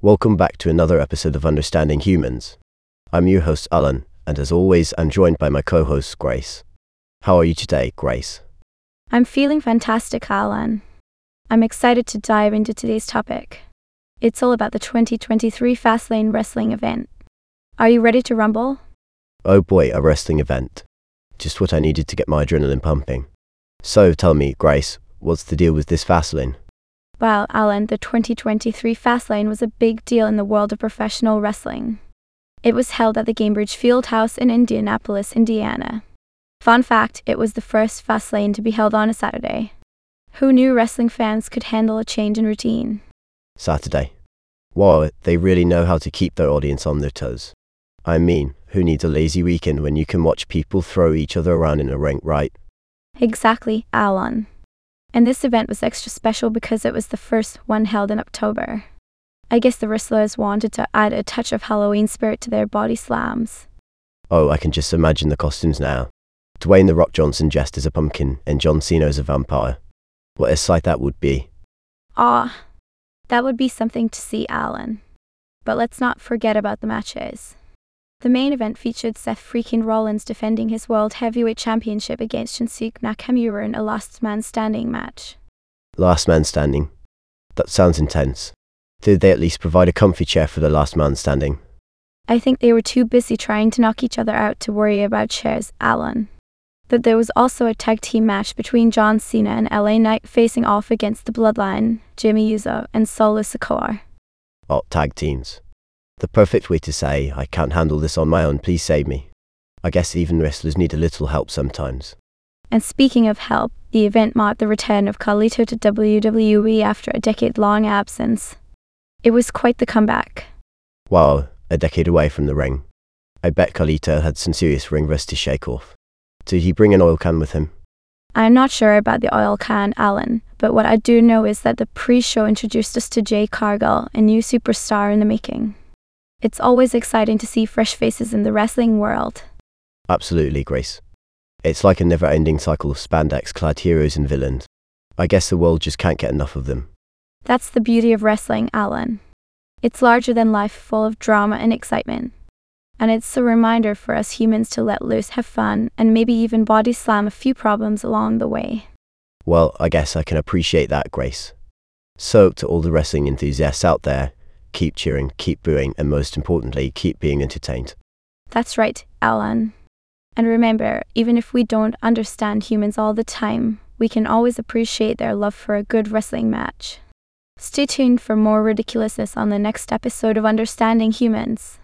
Welcome back to another episode of Understanding Humans. I'm your host, Alan, and as always, I'm joined by my co host, Grace. How are you today, Grace? I'm feeling fantastic, Alan. I'm excited to dive into today's topic. It's all about the 2023 Fastlane Wrestling event. Are you ready to rumble? Oh boy, a wrestling event. Just what I needed to get my adrenaline pumping. So tell me, Grace, what's the deal with this Fastlane? Well, Alan, the 2023 Fastlane was a big deal in the world of professional wrestling. It was held at the Gainbridge Fieldhouse in Indianapolis, Indiana. Fun fact, it was the first Fastlane to be held on a Saturday. Who knew wrestling fans could handle a change in routine? Saturday. Wow, they really know how to keep their audience on their toes. I mean, who needs a lazy weekend when you can watch people throw each other around in a ring, right? Exactly, Alan. And this event was extra special because it was the first one held in October. I guess the wrestlers wanted to add a touch of Halloween spirit to their body slams. Oh, I can just imagine the costumes now. Dwayne The Rock Johnson dressed as a pumpkin and John Cena as a vampire. What a sight that would be. Ah, that would be something to see, Alan. But let's not forget about the matches. The main event featured Seth freaking Rollins defending his World Heavyweight Championship against Shinsuke Nakamura in a last man standing match. Last man standing. That sounds intense. Did they at least provide a comfy chair for the last man standing? I think they were too busy trying to knock each other out to worry about chairs, Alan. That there was also a tag team match between John Cena and LA Knight facing off against the Bloodline, Jimmy Uso, and Solo Sikoa. Oh, tag teams. The perfect way to say, I can't handle this on my own, please save me. I guess even wrestlers need a little help sometimes. And speaking of help, the event marked the return of Carlito to WWE after a decade long absence. It was quite the comeback. Wow, a decade away from the ring. I bet Carlito had some serious ring rust to shake off. Did he bring an oil can with him? I'm not sure about the oil can, Alan, but what I do know is that the pre show introduced us to Jade Cargill, a new superstar in the making. It's always exciting to see fresh faces in the wrestling world. Absolutely, Grace. It's like a never ending cycle of spandex clad heroes and villains. I guess the world just can't get enough of them. That's the beauty of wrestling, Alan. It's larger than life, full of drama and excitement. And it's a reminder for us humans to let loose, have fun, and maybe even body slam a few problems along the way. Well, I guess I can appreciate that, Grace. So, to all the wrestling enthusiasts out there, keep cheering, keep booing, and most importantly, keep being entertained. That's right, Alan. And remember, even if we don't understand humans all the time, we can always appreciate their love for a good wrestling match. Stay tuned for more ridiculousness on the next episode of Understanding Humans.